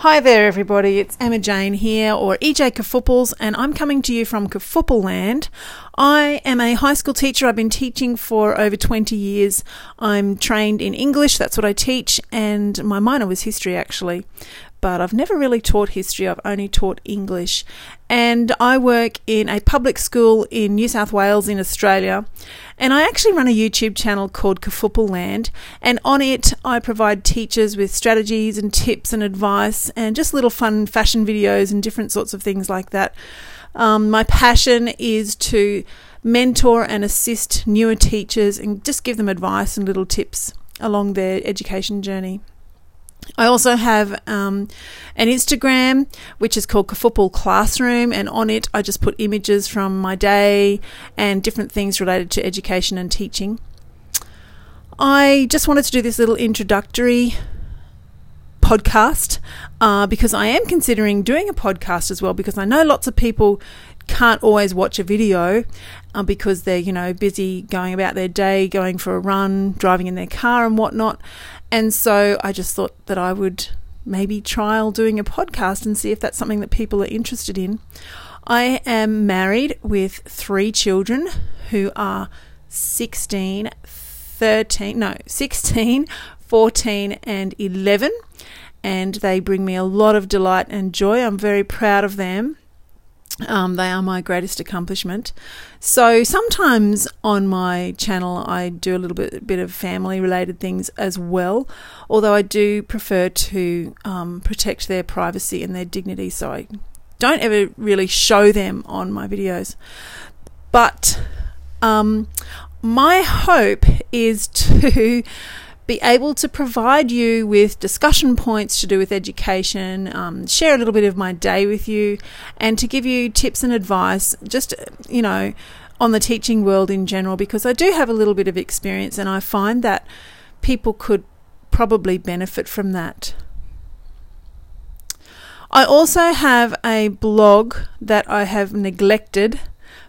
Hi there, everybody. It's Emma Jane here, or EJ Kafoopels, and I'm coming to you from Kafoopel Land. I am a high school teacher. I've been teaching for over 20 years. I'm trained in English, that's what I teach, and my minor was history actually but I've never really taught history, I've only taught English. And I work in a public school in New South Wales in Australia. And I actually run a YouTube channel called Kafoopel Land. And on it, I provide teachers with strategies and tips and advice and just little fun fashion videos and different sorts of things like that. Um, my passion is to mentor and assist newer teachers and just give them advice and little tips along their education journey. I also have um, an Instagram which is called Kafoopel Classroom, and on it I just put images from my day and different things related to education and teaching. I just wanted to do this little introductory podcast uh, because I am considering doing a podcast as well because I know lots of people can't always watch a video uh, because they're you know busy going about their day, going for a run, driving in their car and whatnot. And so I just thought that I would maybe trial doing a podcast and see if that's something that people are interested in. I am married with three children who are 16, 13, no, 16, 14, and 11. And they bring me a lot of delight and joy. I'm very proud of them. Um, they are my greatest accomplishment. So sometimes on my channel, I do a little bit, bit of family related things as well, although I do prefer to um, protect their privacy and their dignity. So I don't ever really show them on my videos. But um, my hope is to be able to provide you with discussion points to do with education, um, share a little bit of my day with you, and to give you tips and advice, just, you know, on the teaching world in general, because I do have a little bit of experience and I find that people could probably benefit from that. I also have a blog that I have neglected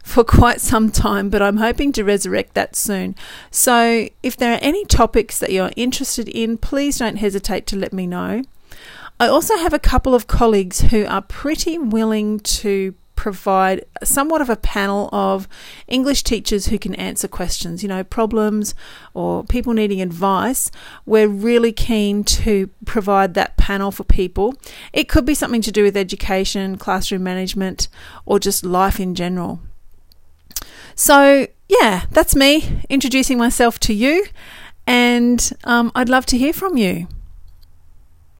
for quite some time, but I'm hoping to resurrect that soon. So, if there are any topics that you're interested in, please don't hesitate to let me know. I also have a couple of colleagues who are pretty willing to provide somewhat of a panel of English teachers who can answer questions, you know, problems or people needing advice. We're really keen to provide that panel for people. It could be something to do with education, classroom management, or just life in general. So, yeah, that's me introducing myself to you, and um, I'd love to hear from you.